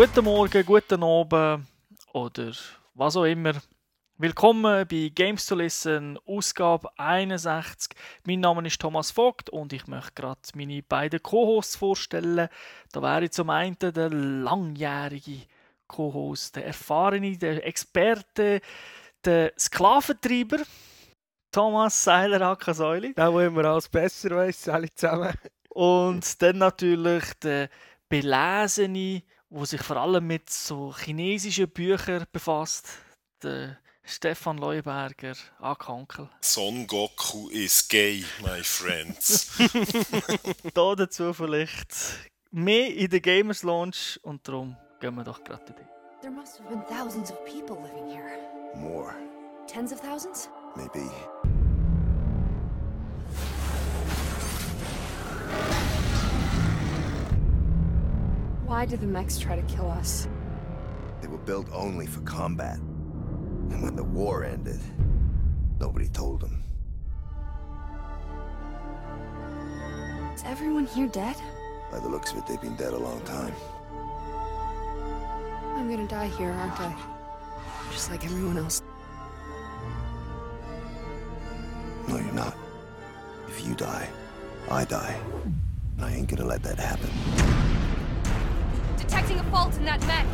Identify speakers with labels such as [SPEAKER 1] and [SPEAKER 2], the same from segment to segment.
[SPEAKER 1] Guten Morgen, guten Abend oder was auch immer. Willkommen bei Games to Listen, Ausgabe 61. Mein Name ist Thomas Vogt und ich möchte gerade meine beiden Co-Hosts vorstellen. Da wäre zum einen der langjährige Co-Host, der erfahrene, der Experte, der Sklaventreiber, Thomas Seiler Akasäuli.
[SPEAKER 2] Der, der immer alles besser weiß, alle zusammen.
[SPEAKER 1] Und dann natürlich der belesene, der sich vor allem mit so chinesischen Büchern befasst, der Stefan Leuberger, Ankankel.
[SPEAKER 3] Son Goku is gay, my friends.
[SPEAKER 1] da dazu vielleicht mehr in der Gamers Launch und darum gehen wir doch gerade dabei.
[SPEAKER 4] There must have been thousands of people living here.
[SPEAKER 5] More,
[SPEAKER 4] Tens of thousands?
[SPEAKER 5] maybe.
[SPEAKER 4] Why did the mechs try to kill us?
[SPEAKER 5] They were built only for combat. And when the war ended, nobody told them.
[SPEAKER 4] Is everyone here dead?
[SPEAKER 5] By the looks of it, they've been dead a long time.
[SPEAKER 4] I'm gonna die here, aren't I? Just like everyone else.
[SPEAKER 5] No, you're not. If you die, I die. And I ain't gonna let that happen.
[SPEAKER 4] Detecting a fault in that mech!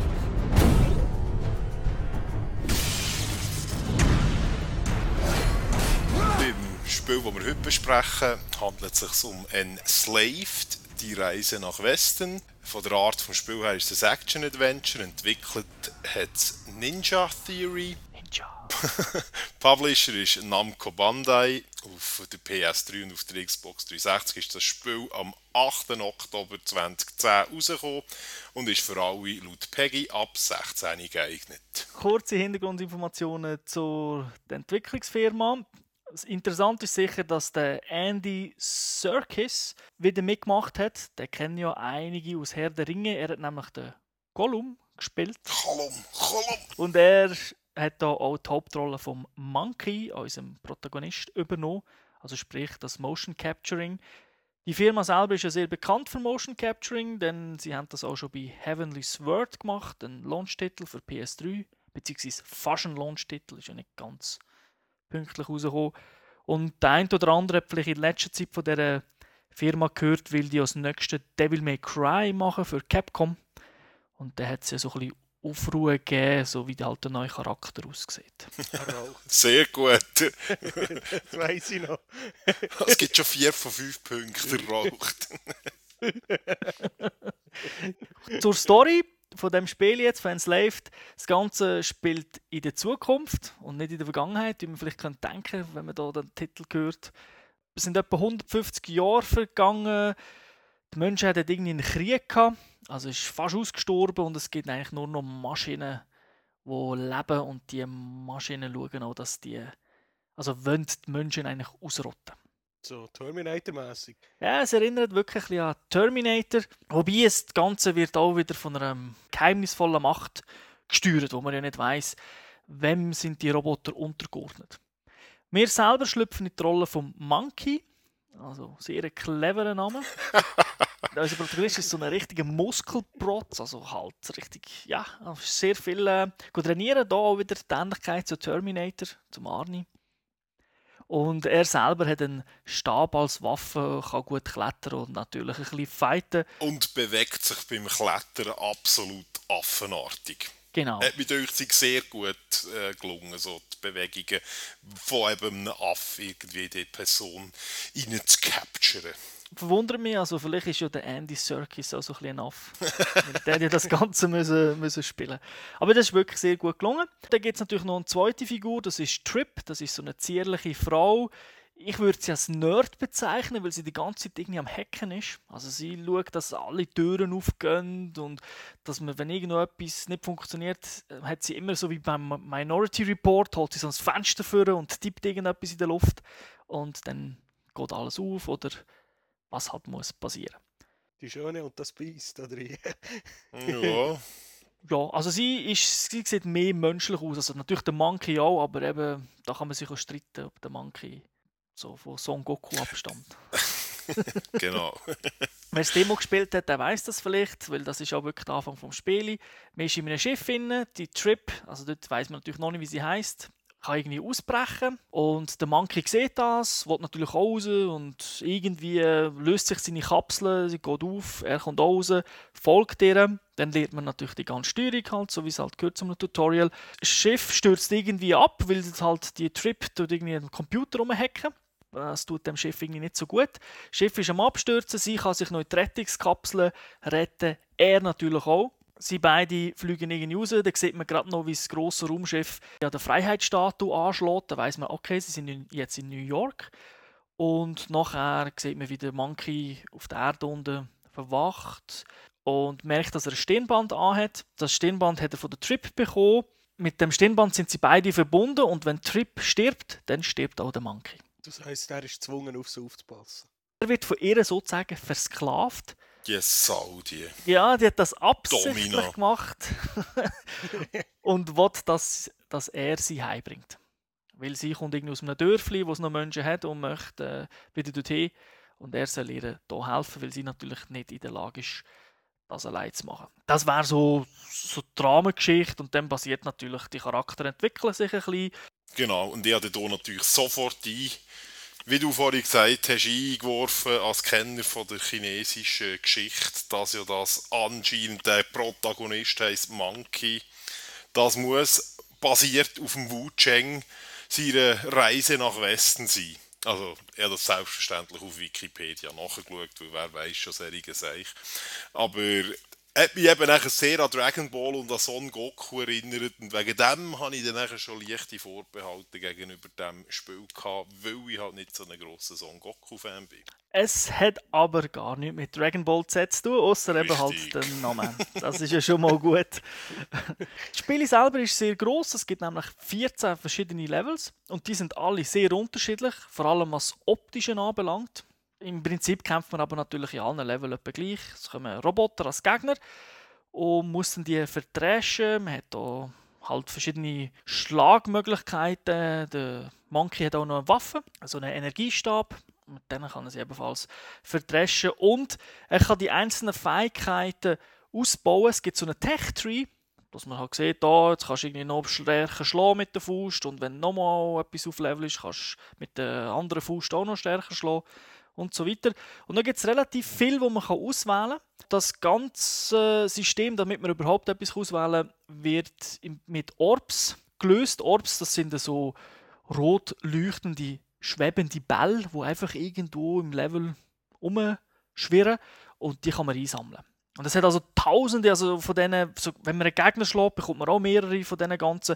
[SPEAKER 3] Beim Spiel, das wir heute besprechen, handelt es sich um Enslaved, die Reise nach Westen. Von der Art des Spiels her ist es ein Action-Adventure. Entwickelt hat es Ninja Theory.
[SPEAKER 1] Ninja.
[SPEAKER 3] Publisher ist Namco Bandai. Auf der PS3 und auf der Xbox 360 ist das Spiel am 8. Oktober 2010 rausgekommen und ist für alle laut Peggy ab 16 geeignet.
[SPEAKER 1] Kurze Hintergrundinformationen zur Entwicklungsfirma. Das Interessante ist sicher, dass der Andy Serkis wieder mitgemacht hat. Den kennen ja einige aus Herr der Ringe. Er hat nämlich den Gollum gespielt.
[SPEAKER 3] Kolum, Kolum!
[SPEAKER 1] Und er hat da auch die Hauptrolle vom Monkey, unserem Protagonist, übernommen. Also sprich das Motion Capturing. Die Firma selber ist ja sehr bekannt für Motion Capturing, denn sie haben das auch schon bei Heavenly Sword gemacht, ein Launch-Titel für PS3, beziehungsweise fast ein Launch-Titel, ist ja nicht ganz pünktlich rausgekommen. Und der eine oder andere hat vielleicht in letzter Zeit von dieser Firma gehört, weil die als nächste Devil May Cry machen für Capcom. Und da hat es ja so ein bisschen Aufruhe gegeben, so wie halt der neue Charakter aussieht.
[SPEAKER 3] Sehr gut.
[SPEAKER 2] Das weiss ich noch.
[SPEAKER 3] Es gibt schon 4 von 5 Punkten erraucht.
[SPEAKER 1] Zur Story von dem Spiel jetzt, von Enslaved. Das Ganze spielt in der Zukunft und nicht in der Vergangenheit, wie man vielleicht könnte denken, wenn man da den Titel hört. Es sind etwa 150 Jahre vergangen. Die Menschen hatten irgendwie einen Krieg gehabt, also ist fast ausgestorben und es gibt eigentlich nur noch Maschinen, die leben und die Maschinen schauen auch, dass die, also wollen die Menschen eigentlich ausrotten.
[SPEAKER 2] So Terminator-mässig.
[SPEAKER 1] Ja, es erinnert wirklich ein an Terminator. Wobei es das Ganze wird auch wieder von einer geheimnisvollen Macht gesteuert, wo man ja nicht weiß, wem sind die Roboter untergeordnet. Wir selber schlüpfen in die Rolle vom Monkey, also sehr cleverer Name. Unser Protagonist ist so ein richtiger Muskelprotz, also halt richtig, ja, sehr viel äh, gut trainieren. Da auch wieder die Ähnlichkeit zu Terminator, zum Arnie. Und er selber hat einen Stab als Waffe, kann gut klettern und natürlich ein bisschen fighten.
[SPEAKER 3] Und bewegt sich beim Klettern absolut affenartig.
[SPEAKER 1] Genau.
[SPEAKER 3] Hat mir durch sich sehr gut äh, gelungen, so die Bewegungen von eben einem Aff irgendwie die Person rein zu capturen.
[SPEAKER 1] Verwundert mich, also vielleicht ist ja der Andy Serkis auch so ein bisschen. Weil der hat ja das Ganze müssen, müssen spielen. Aber das ist wirklich sehr gut gelungen. Dann gibt es natürlich noch eine zweite Figur, das ist Trip. Das ist so eine zierliche Frau. Ich würde sie als Nerd bezeichnen, weil sie die ganze Zeit irgendwie am Hacken ist. Also sie schaut, dass alle Türen aufgehen und dass man, wenn irgendwo nicht funktioniert, äh, hat sie immer so wie beim Minority Report, holt sie so ein Fenster vor und tippt irgendetwas in der Luft und dann geht alles auf oder was halt muss passieren.
[SPEAKER 2] Die Schöne und das Biest, oder?
[SPEAKER 3] Ja,
[SPEAKER 1] Ja, also sie, ist, sie sieht mehr menschlich aus. Also natürlich der Monkey auch, aber eben, da kann man sich auch streiten, ob der Monkey so von Son Goku abstammt.
[SPEAKER 3] genau.
[SPEAKER 1] Wer das Demo gespielt hat, der weiß das vielleicht, weil das ist auch wirklich der Anfang vom Spiel. Man ist in einem Schiff drin, die Trip, also dort weiß man natürlich noch nicht, wie sie heißt, kann irgendwie ausbrechen und der Monkey sieht das, will natürlich raus und irgendwie löst sich seine Kapsel, sie geht auf, er kommt raus, folgt ihr, dann lernt man natürlich die ganze Steuerung halt, so wie es halt gehört zum Tutorial. Das Schiff stürzt irgendwie ab, weil es halt die Trip durch irgendwie einen Computer rumhacken das tut dem Schiff irgendwie nicht so gut. Das Schiff ist am Abstürzen, sie kann sich noch in die Rettungskapsel retten, er natürlich auch. Sie beide fliegen irgendwie raus, da sieht man gerade noch, wie das grosse Raumschiff ja, der Freiheitsstatue anschlägt. Da weiß man, okay, sie sind jetzt in New York. Und nachher sieht man, wie der Monkey auf der Erde unten verwacht und merkt, dass er ein Stirnband anhat. Das Stirnband hat er von der Trip bekommen. Mit dem Stirnband sind sie beide verbunden und wenn Trip stirbt, dann stirbt auch der Monkey.
[SPEAKER 2] Das heisst, er ist gezwungen, auf sie aufzupassen.
[SPEAKER 1] Er wird von ihr sozusagen versklavt.
[SPEAKER 3] Die Sau, die.
[SPEAKER 1] Ja, die hat das absichtlich
[SPEAKER 3] Domina.
[SPEAKER 1] gemacht und will, dass, dass er sie heimbringt. Weil sie kommt irgendwie aus einem Dörfli, wo es noch Menschen hat und möchte äh, wieder dorthin. Und er soll ihr hier helfen, weil sie natürlich nicht in der Lage ist, das allein zu machen. Das wäre so, so die Dramengeschichte und dann basiert natürlich, die Charakter entwickeln sich ein bisschen.
[SPEAKER 3] Genau, und ich hatte hier natürlich sofort ein, wie du vorhin gesagt hast, eingeworfen als Kenner von der chinesischen Geschichte, dass ja das anscheinend der Protagonist heißt Monkey. Das muss basiert auf dem Wu Cheng seine Reise nach Westen sein. Also, er hat das selbstverständlich auf Wikipedia nachgeschaut, weil wer weiß schon solche Seich. Aber hat mich eben nachher sehr an Dragon Ball und an Son Goku erinnert und wegen dem habe ich dann nachher schon leichte Vorbehalte gegenüber dem Spiel gehabt, weil ich halt nicht so ein grosser Son Goku Fan bin.
[SPEAKER 1] Es hat aber gar nichts mit Dragon Ball Z zu tun, außer eben halt den Namen. Das ist ja schon mal gut. Das Spiel selber ist sehr groß. Es gibt nämlich 14 verschiedene Levels und die sind alle sehr unterschiedlich, vor allem was das Optische anbelangt. Im Prinzip kämpft man aber natürlich in allen Leveln etwa gleich. Es kommen Roboter als Gegner und muss dann die verdreschen. Man hat da halt verschiedene Schlagmöglichkeiten. Der Monkey hat auch noch eine Waffe, also einen Energiestab. Mit denen kann er sie ebenfalls verdreschen. Und er kann die einzelnen Fähigkeiten ausbauen. Es gibt so einen Tech-Tree, dass man halt sieht, da, jetzt kannst du irgendwie noch stärker schlagen mit der Faust und wenn nochmal etwas auf Level ist, kannst du mit der anderen Faust auch noch stärker schlagen und so weiter. Und dann gibt es relativ viel, wo man auswählen kann. Das ganze System, damit man überhaupt etwas auswählen kann, wird mit Orbs gelöst. Orbs, das sind so rot leuchtende, schwebende Bälle, die einfach irgendwo im Level rumschwirren und die kann man einsammeln. Und es hat also tausende, also von denen, wenn man einen Gegner schlägt, bekommt man auch mehrere von diesen ganzen.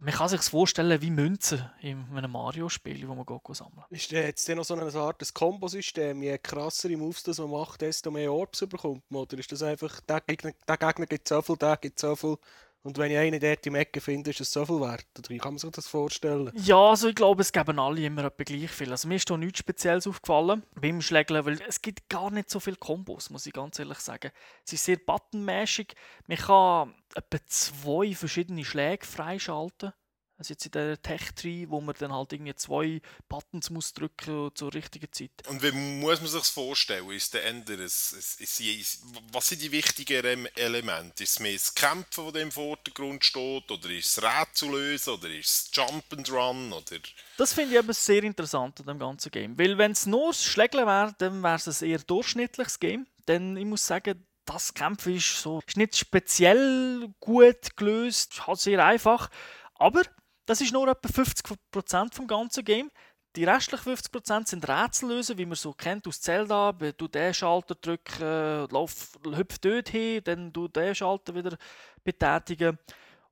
[SPEAKER 1] Man kann sich vorstellen wie Münzen in einem Mario-Spiel, wo man geht sammeln
[SPEAKER 2] Ist der jetzt noch so eine Art Kombosystem? Je krassere Moves das man macht, desto mehr Orbs bekommt man? Oder ist das einfach, der Gegner, der Gegner gibt so viel, der gibt so viel und wenn ich einen dort im Ecke finde, ist es so viel wert? Oder wie kann man sich das vorstellen?
[SPEAKER 1] Ja, also ich glaube, es geben alle immer etwa gleich viel. Also mir ist da nichts Spezielles aufgefallen beim Schlägeln, weil es gibt gar nicht so viele Kombos, muss ich ganz ehrlich sagen. Es ist sehr buttonmäßig. Man kann etwa zwei verschiedene Schläge freischalten. Also jetzt in der Tech-Tree, wo man dann halt irgendwie zwei Buttons muss drücken zur richtigen Zeit.
[SPEAKER 3] Und wie muss man sich das vorstellen? Ist der Ende, es, es, es, was sind die wichtigen Elemente? Ist es mehr das Kämpfen, das im Vordergrund steht? Oder ist es Rätsel lösen? Oder ist es Jump and Run? Oder...
[SPEAKER 1] Das finde ich eben sehr interessant an dem ganzen Game. Weil wenn es nur das Schlägeln wäre, dann wäre es ein eher durchschnittliches Game. Denn ich muss sagen, das Kämpfen ist, so, ist nicht speziell gut gelöst, halt sehr einfach. Aber das ist nur etwa 50% vom ganzen Game. Die restlichen 50% sind Rätsel lösen, wie man so kennt aus Zelda. Du den Schalter drücken, lauf, hüpf dort hin, dann du den Schalter wieder betätigen.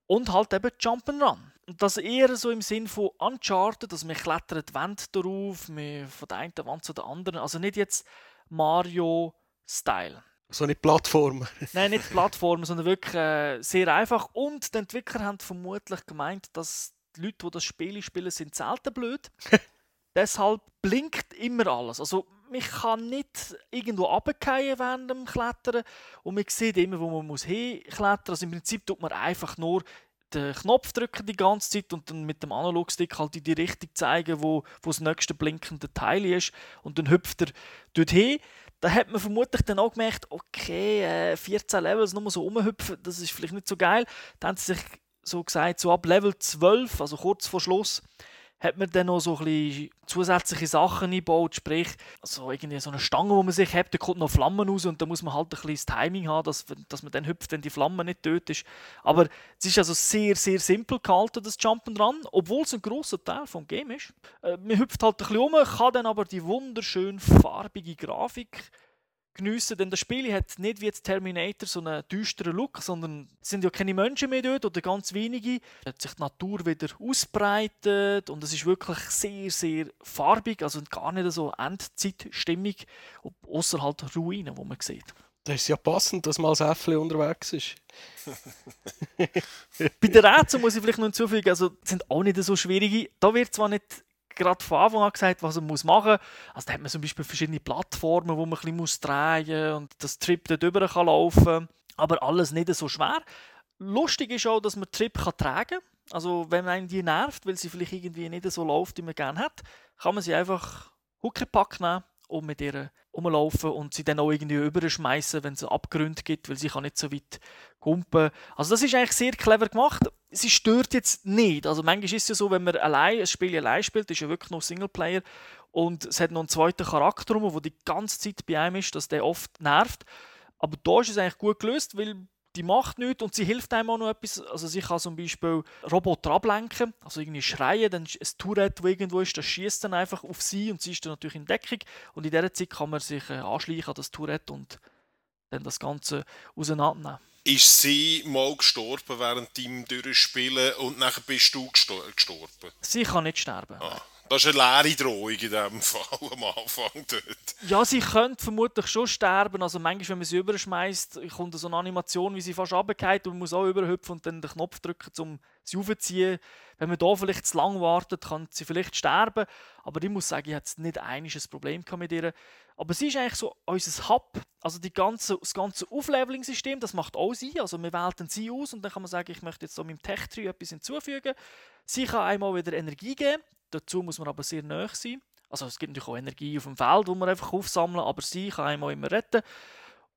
[SPEAKER 1] Und halt eben Jump'n'Run. Und das eher so im Sinn von Uncharted, dass man klettert die Wände darauf, man von der einen Wand zu der anderen. Also nicht jetzt Mario-Style.
[SPEAKER 2] So eine Plattform.
[SPEAKER 1] Nein, nicht Plattformen, sondern wirklich äh, sehr einfach. Und die Entwickler haben vermutlich gemeint, dass die Leute, die das Spiel spielen, sind selten blöd. Deshalb blinkt immer alles. Also man kann nicht irgendwo runterfallen während dem Klettern und man sieht immer, wo man muss hinklettern. Also im Prinzip tut man einfach nur den Knopf drücken die ganze Zeit und dann mit dem Analogstick halt in die Richtung zeigen, wo, wo das nächste blinkende Teil ist und dann hüpft er dorthin. Da hat man vermutlich dann auch gemerkt, okay, äh, 14 Levels nur so rumhüpfen, das ist vielleicht nicht so geil. Dann haben sie sich so gesagt, so ab Level 12, also kurz vor Schluss, hat man dann noch so ein bisschen zusätzliche Sachen eingebaut, sprich, so irgendwie so eine Stange, wo man sich hat, da kommt noch Flammen raus und da muss man halt ein bisschen das Timing haben, dass, dass man dann hüpft, wenn die Flamme nicht tot ist. Aber es ist also sehr, sehr simpel gehalten, das Jump'n'Run, obwohl es ein grosser Teil vom Game ist. Äh, man hüpft halt ein bisschen um, kann dann aber die wunderschön farbige Grafik geniessen, denn das Spiel hat nicht wie jetzt Terminator so einen düsteren Look, sondern es sind ja keine Menschen mehr dort oder ganz wenige. Es hat sich die Natur wieder ausbreitet und es ist wirklich sehr, sehr farbig, also gar nicht so Endzeitstimmung, außer halt Ruinen, wo man sieht.
[SPEAKER 2] Das ist ja passend, dass mal das Äffli unterwegs ist.
[SPEAKER 1] Bei den Rätseln muss ich vielleicht noch hinzufügen, also sind auch nicht so schwierige. Da wird zwar nicht gerade von Anfang an gesagt, was muss machen muss. Also da hat man zum Beispiel verschiedene Plattformen, wo man ein bisschen drehen muss und das Trip dort drüber kann laufen Aber alles nicht so schwer. Lustig ist auch, dass man Trip kann tragen kann. Also wenn man die nervt, weil sie vielleicht irgendwie nicht so läuft, wie man gerne hat, kann man sie einfach Huckepack nehmen und mit ihr rumlaufen und sie dann auch irgendwie überschmeißen, wenn es Abgründe gibt, weil sie kann nicht so weit kumpen. Also das ist eigentlich sehr clever gemacht. Sie stört jetzt nicht. Also manchmal ist es ja so, wenn man allein ein Spiel allein spielt, ist ja wirklich noch Singleplayer und es hat noch einen zweiten Charakter der die ganze Zeit bei einem ist, dass der oft nervt. Aber da ist es eigentlich gut gelöst, weil die macht nichts und sie hilft einem auch noch etwas. Also sie kann zum Beispiel Roboter ablenken, also irgendwie schreien, dann ein Tourette, das irgendwo ist, das schießt dann einfach auf sie und sie ist dann natürlich in Deckung und in dieser Zeit kann man sich äh, anschleichen an das Tourette und dann das Ganze auseinandernehmen.
[SPEAKER 3] Ist sie mal gestorben während deinem Durchspielen und nachher bist du gestorben?
[SPEAKER 1] Sie kann nicht sterben.
[SPEAKER 3] Ah. Das ist eine leere Drohung in diesem Fall am Anfang dort.
[SPEAKER 1] Ja, sie könnte vermutlich schon sterben. Also manchmal, wenn man sie überschmeißt, kommt so eine Animation, wie sie fast runtergeht und man muss auch überhüpfen und dann den Knopf drücken, um sie aufzuziehen. Wenn man da vielleicht zu lange wartet, kann sie vielleicht sterben. Aber ich muss sagen, ich hatte nicht ein Problem mit ihr. Aber sie ist eigentlich so unser Hub. Also die ganze, das ganze Aufleveling-System, das macht auch sie. Also wir wählen sie aus und dann kann man sagen, ich möchte jetzt so meinem Tech-Tree etwas hinzufügen. Sie kann einmal wieder Energie geben. Dazu muss man aber sehr nah sein. Also es gibt natürlich auch Energie auf dem Feld, wo man einfach aufsammeln, aber sie kann einmal immer retten.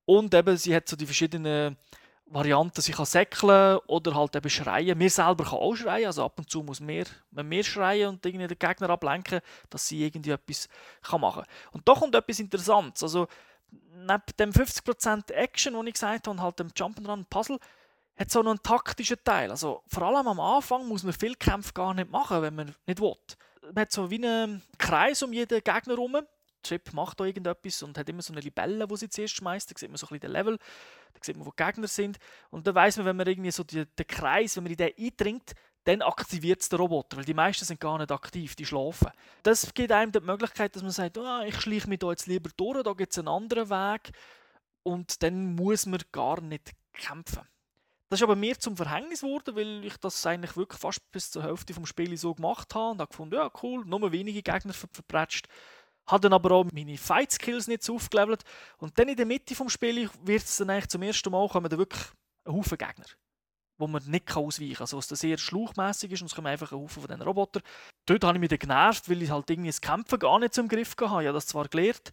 [SPEAKER 1] Und eben, sie hat so die verschiedenen Varianten, sie kann säckeln oder halt eben schreien. Mir selber kann auch schreien, also ab und zu muss mehr, man mehr schreien und irgendwie den Gegner ablenken, dass sie irgendwie etwas kann machen kann. Und da kommt etwas Interessantes. Also neben dem 50% Action, den ich gesagt habe, und halt dem Jump'n'Run Puzzle, hat noch einen taktischen Teil. Also vor allem am Anfang muss man viel Kämpfe gar nicht machen, wenn man nicht will. Man hat so wie einen Kreis um jeden Gegner herum. Chip macht da irgendetwas und hat immer so eine Libelle, wo sie zuerst schmeißt. Da sieht man so ein bisschen den Level, da sieht man, wo die Gegner sind. Und dann weiß man, wenn man irgendwie so die, den Kreis, wenn man in den eindringt, dann aktiviert es den Roboter, weil die meisten sind gar nicht aktiv, die schlafen. Das gibt einem die Möglichkeit, dass man sagt, oh, ich schleiche mich da jetzt lieber durch, da gibt es einen anderen Weg und dann muss man gar nicht kämpfen. Das ist aber mir zum Verhängnis geworden, weil ich das eigentlich wirklich fast bis zur Hälfte vom Spiel so gemacht habe und habe gefunden, ja cool, nur wenige Gegner ver verpretscht. Habe dann aber auch meine Fight Skills nicht so aufgelevelt. Und dann in der Mitte vom Spiel wird es dann eigentlich zum ersten Mal kommen wirklich ein Haufen Gegner, wo man nicht ausweichen kann. Also was sehr schlauchmässig ist und es kommen einfach ein Haufen von diesen Robotern. Dort habe ich mich dann genervt, weil ich halt irgendwie das Kämpfen gar nicht zum Griff hatte. Ich habe das zwar gelernt,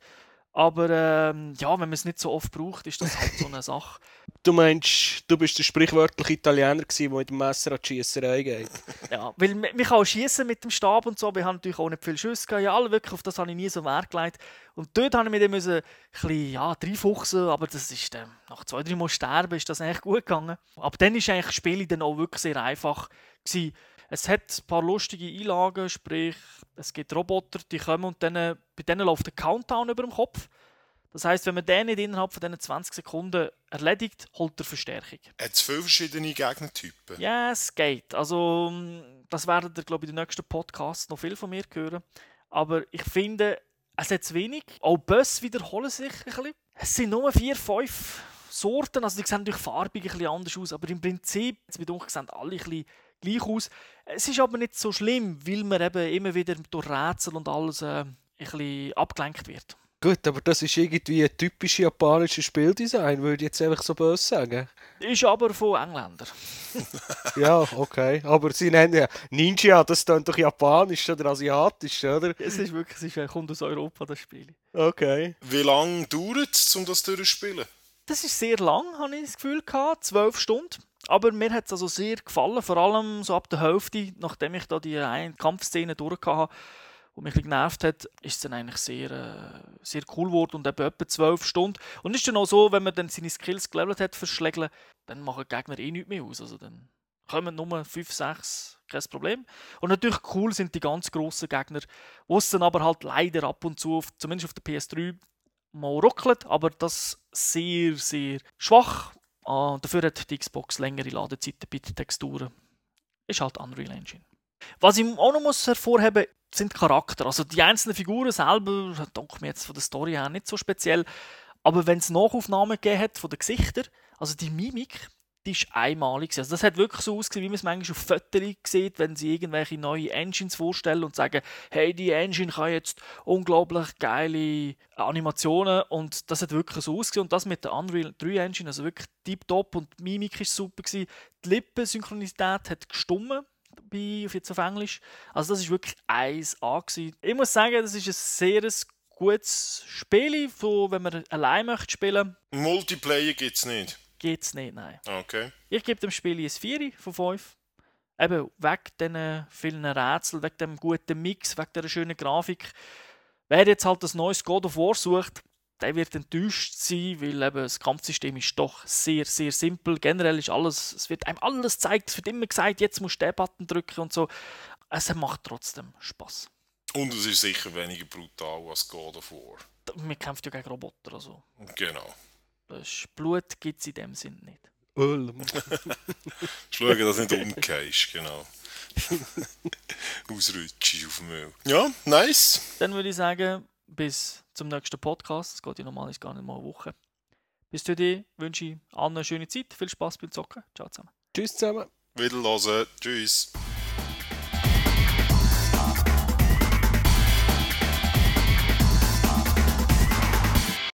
[SPEAKER 1] aber ähm, ja, wenn man es nicht so oft braucht, ist das halt so eine Sache.
[SPEAKER 2] Du meinst, du bist der sprichwörtliche Italiener gewesen, der mit dem Messer an die Schiesserei geht.
[SPEAKER 1] ja, weil man kann schießen mit dem Stab und so, aber ich habe natürlich auch nicht viel Schüsse gehabt. Ja, wirklich, auf das habe ich nie so Wert gelegt. Und dort habe ich mit dem ein bisschen, ja, reinfuchsen, aber das ist dann, nach zwei, drei Mal sterben, ist das eigentlich gut gegangen. Aber dann ist eigentlich das Spiel dann auch wirklich sehr einfach gewesen. Es hat ein paar lustige Einlagen, sprich, es gibt Roboter, die kommen und dann, bei denen läuft der Countdown über dem Kopf. Das heißt, wenn man den nicht innerhalb von diesen 20 Sekunden erledigt, holt er Verstärkung.
[SPEAKER 3] Hat es viele verschiedene Gegnertypen?
[SPEAKER 1] Ja, es geht. Also, das werden ihr, glaube ich, in den nächsten Podcasts noch viel von mir hören. Aber ich finde, es hat zu wenig. Auch Böss wiederholen sich ein bisschen. Es sind nur vier, fünf Sorten. Also, die sehen natürlich farbig ein bisschen anders aus. Aber im Prinzip, jetzt mit uns sehen alle ein bisschen gleich aus. Es ist aber nicht so schlimm, weil man eben immer wieder durch Rätsel und alles äh, ein bisschen abgelenkt wird.
[SPEAKER 2] Gut, aber das ist irgendwie ein typisches japanisches Spieldesign, würde ich jetzt einfach so böse sagen.
[SPEAKER 1] Ist aber von Engländern.
[SPEAKER 2] Ja, okay. Aber sie nennen ja Ninja, das klingt doch japanisch oder asiatisch, oder?
[SPEAKER 1] Es ist wirklich, es ist, kommt aus Europa, das Spiel.
[SPEAKER 2] Okay.
[SPEAKER 3] Wie lange dauert es, um das durchzuspielen?
[SPEAKER 1] Das ist sehr lang, habe ich das Gefühl gehabt, zwölf Stunden. Aber mir hat es also sehr gefallen, vor allem so ab der Hälfte, nachdem ich da die eine Kampfszene durchgehabt habe, die mich ein genervt hat, ist es dann eigentlich sehr, äh, sehr cool geworden und etwa zwölf Stunden. Und ist dann auch so, wenn man dann seine Skills gelevelt hat für Schlägeln, dann machen die Gegner eh nichts mehr aus. Also dann kommen nur 5, 6, kein Problem. Und natürlich cool sind die ganz grossen Gegner, wo es dann aber halt leider ab und zu, auf, zumindest auf der PS3, mal ruckelt, aber das sehr, sehr schwach. Ah, dafür hat die Xbox längere Ladezeiten bei den Texturen. Ist halt Unreal Engine. Was ich auch noch muss hervorheben sind Charakter. Also die einzelnen Figuren selber, denke mir jetzt von der Story her nicht so speziell, aber wenn es Nachaufnahmen gegeben hat von den Gesichtern, also die Mimik, ist einmalig. Also das hat wirklich so ausgesehen, wie man es manchmal auf Fotos sieht, wenn sie irgendwelche neue Engines vorstellen und sagen, hey, die Engine kann jetzt unglaublich geile Animationen und das hat wirklich so ausgesehen und das mit der Unreal 3 Engine, also wirklich tiptop und die Mimik ist super gewesen. Die Lippensynchronität hat gestummen bei, auf jetzt auf Englisch. Also das ist wirklich 1A gewesen. Ich muss sagen, das ist ein sehr gutes Spiel, wo, wenn man allein möchte spielen,
[SPEAKER 3] Multiplayer gibt es nicht.
[SPEAKER 1] Geht es nicht, nein.
[SPEAKER 3] Okay.
[SPEAKER 1] Ich gebe dem Spiel ein 4 von 5. Eben wegen diesen vielen Rätseln, wegen dem guten Mix, wegen dieser schönen Grafik. Wer jetzt halt das neues God of War sucht, der wird enttäuscht sein, weil eben das Kampfsystem ist doch sehr, sehr simpel. Generell ist alles, es wird einem alles gezeigt, es wird immer gesagt, jetzt musst du den Button drücken und so. Es macht trotzdem Spaß.
[SPEAKER 3] Und es ist sicher weniger brutal als God of War.
[SPEAKER 1] Man kämpft ja gegen Roboter, also
[SPEAKER 3] Genau.
[SPEAKER 1] Blut gibt es in dem Sinn nicht.
[SPEAKER 2] Ulm.
[SPEAKER 3] Schauen, dass du nicht umgehst, genau. Ausrutschst auf dem Müll. Ja, nice.
[SPEAKER 1] Dann würde ich sagen, bis zum nächsten Podcast. Es geht ja normalerweise gar nicht mal eine Woche. Bis dahin wünsche ich allen eine schöne Zeit, viel Spaß beim Zocken. Ciao zusammen.
[SPEAKER 2] Tschüss zusammen.
[SPEAKER 3] Wiederhören. Tschüss.